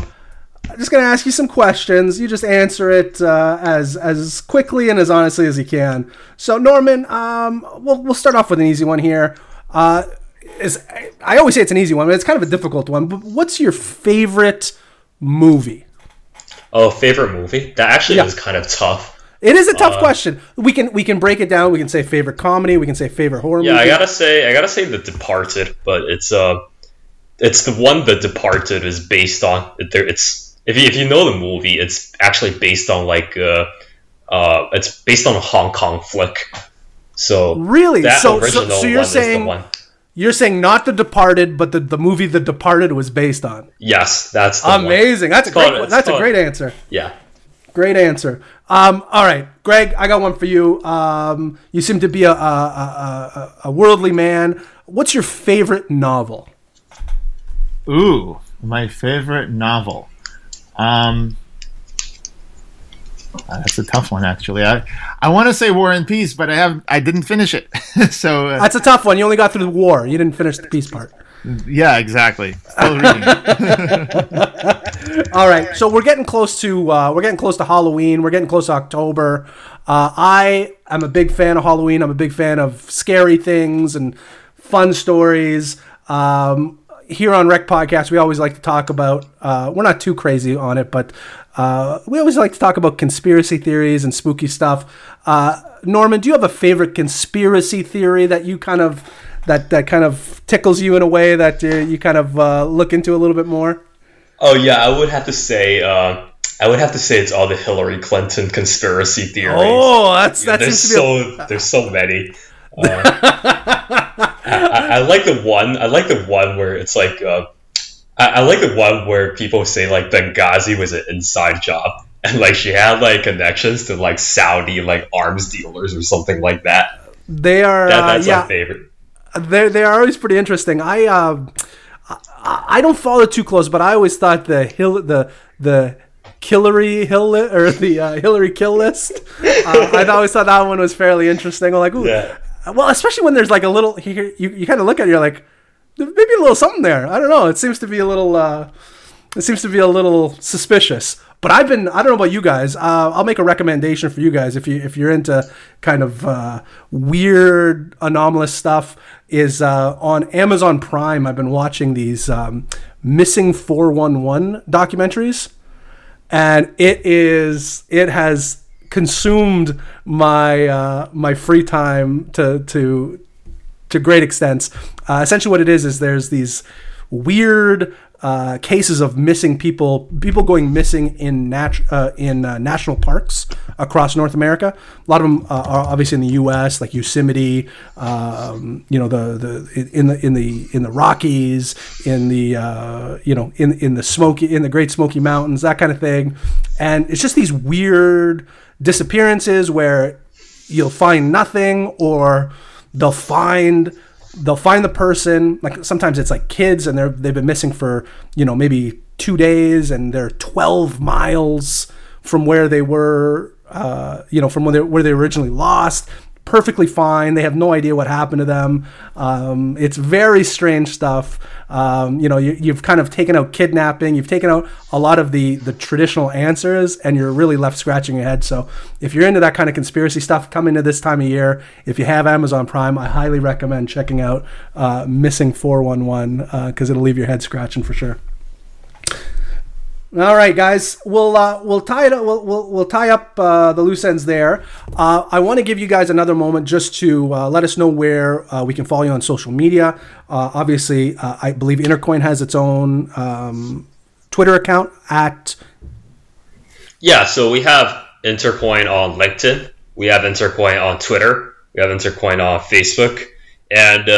i'm just going to ask you some questions you just answer it uh, as as quickly and as honestly as you can so norman um, we'll, we'll start off with an easy one here uh, is i always say it's an easy one but it's kind of a difficult one but what's your favorite movie Oh, favorite movie? That actually Yeah. is kind of tough. It is a tough Uh, question. We can we can break it down. We can say favorite comedy. We can say favorite horror Yeah, movie. I gotta say, I gotta say, The Departed, but it's uh, it's the one The Departed is based on. There, it's if you if you know the movie, it's actually based on like uh, uh, it's based on a Hong Kong flick. So Really? that So- so- original so you're one is saying- the one. You're saying not The Departed, but the, the movie The Departed was based on. Yes, that's the one. Amazing. That's a called- great. it's That's a great answer. Yeah. Great answer. Um, all right, Greg, I got one for you. Um, you seem to be a, a, a, a- a worldly man. What's your favorite novel? Ooh, my favorite novel. Um, uh, that's a tough one, actually. I I want to say War and Peace, but I have I didn't finish it. so uh, That's a tough one. You only got through the war. You didn't finish the peace part. yeah, exactly. Still reading. All right, so we're getting close to uh, we're getting close to Halloween. We're getting close to October. Uh, I am a big fan of Halloween. I'm a big fan of scary things and fun stories. Um, here on Wrecked Podcast, we always like to talk about. Uh, we're not too crazy on it, but uh, we always like to talk about conspiracy theories and spooky stuff. Uh, Norman, do you have a favorite conspiracy theory that you kind of that that kind of tickles you in a way that uh, you kind of uh, look into a little bit more? Oh yeah, I would have to say. Uh, I would have to say it's all the Hillary Clinton conspiracy theories. Oh, that's that there's seems to be. so there's so many. Uh, I, I like the one. I like the one where it's like. Uh, I, I like the one where people say like Benghazi was an inside job, and like she had like connections to like Saudi like arms dealers or something like that. they are. That uh, that's yeah, my favorite. they they are always pretty interesting. I um, I, don't follow too close, but I always thought the hill the the Hillary Hill or the uh, Hillary kill list. Uh, I always thought that one was fairly interesting. I'm like, ooh, Yeah. well, especially when there's like a little you you, you kind of look at it, you're like, there may be a little something there. I don't know. It seems to be a little. Uh, it seems to be a little suspicious. But I've been I don't know about you guys. Uh, I'll make a recommendation for you guys if you if you're into kind of uh, weird anomalous stuff. Is uh, on Amazon Prime. I've been watching these um, missing four one one documentaries, and it is it has consumed my uh, my free time to to to great extents. Uh, essentially, what it is is there's these weird uh, cases of missing people, people going missing in nat- uh, in uh, national parks across North America. A lot of them uh, are obviously in the U.S., like Yosemite, um, you know, the the in the in the in the Rockies, in the uh, you know in in the Smoky in the Great Smoky Mountains, that kind of thing. And it's just these weird disappearances where you'll find nothing or they'll find they'll find the person like sometimes it's like kids and they're they've been missing for you know maybe two days and they're 12 miles from where they were, uh, you know, from where they, where they originally lost. Perfectly fine. They have no idea what happened to them. Um, it's very strange stuff. Um, you know, you, you've kind of taken out kidnapping. You've taken out a lot of the the traditional answers, and you're really left scratching your head. So, if you're into that kind of conspiracy stuff, come into this time of year. If you have Amazon Prime, I highly recommend checking out uh, Missing 411 because uh, it'll leave your head scratching for sure. All right, guys, we'll uh, we'll tie it. Up, we'll, we'll we'll tie up uh, the loose ends there. Uh, I want to give you guys another moment just to uh, let us know where uh, we can follow you on social media. Uh, obviously, I believe Intercoin has its own um, Twitter account at. Yeah, so we have Intercoin on LinkedIn. We have Intercoin on Twitter. We have Intercoin on Facebook, and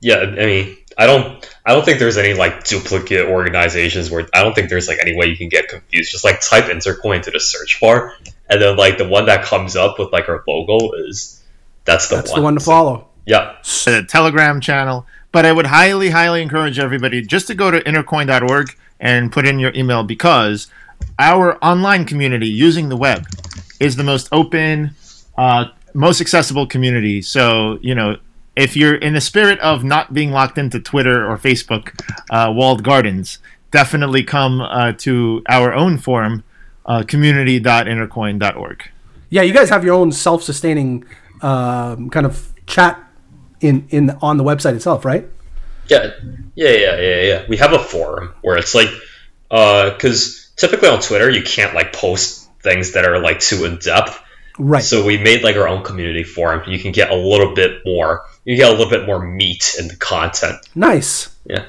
yeah, I mean, I don't I don't think there's any like duplicate organizations where I don't think there's like any way you can get confused. Just like type Intercoin to the search bar, and then like the one that comes up with like our logo is that's the that's one. the one to follow. Yeah, a Telegram channel. But I would highly, highly encourage everybody just to go to intercoin.org and put in your email because our online community using the web is the most open, uh, most accessible community. So you know if you're in the spirit of not being locked into Twitter or Facebook uh, walled gardens, definitely come uh, to our own forum, uh, community.intercoin.org. Yeah, you guys have your own self-sustaining um, kind of chat in in on the website itself, right? Yeah, yeah, yeah, yeah, yeah. We have a forum where it's like, because uh, typically on Twitter you can't like post things that are like too in depth. Right. So we made like our own community forum. You can get a little bit more you get a little bit more meat in the content. Nice. Yeah.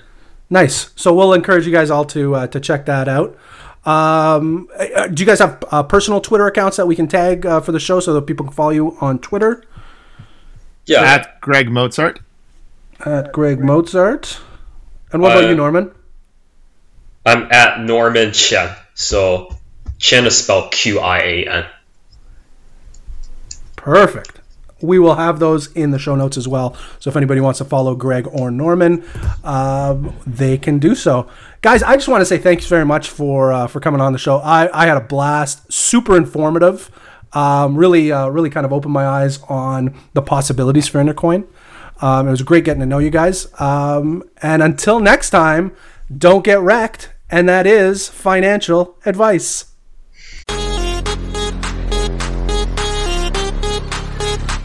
Nice. So we'll encourage you guys all to uh, to check that out. Um, uh, do you guys have uh, personal Twitter accounts that we can tag uh, for the show so that people can follow you on Twitter? Yeah. At Greg Magarshak. At Greg Magarshak. And what about you, uh, Norman? I'm at Norman Qian. So Qian is spelled Q I A N. Perfect we will have those in the show notes as well. So if anybody wants to follow Greg or Norman, um, they can do so. Guys, I just want to say thanks very much for uh, for coming on the show. I, I had a blast, super informative. Um, really, uh, really kind of opened my eyes on the possibilities for Intercoin. Um, it was great getting to know you guys. Um, and until next time, don't get wrecked. And that is financial advice.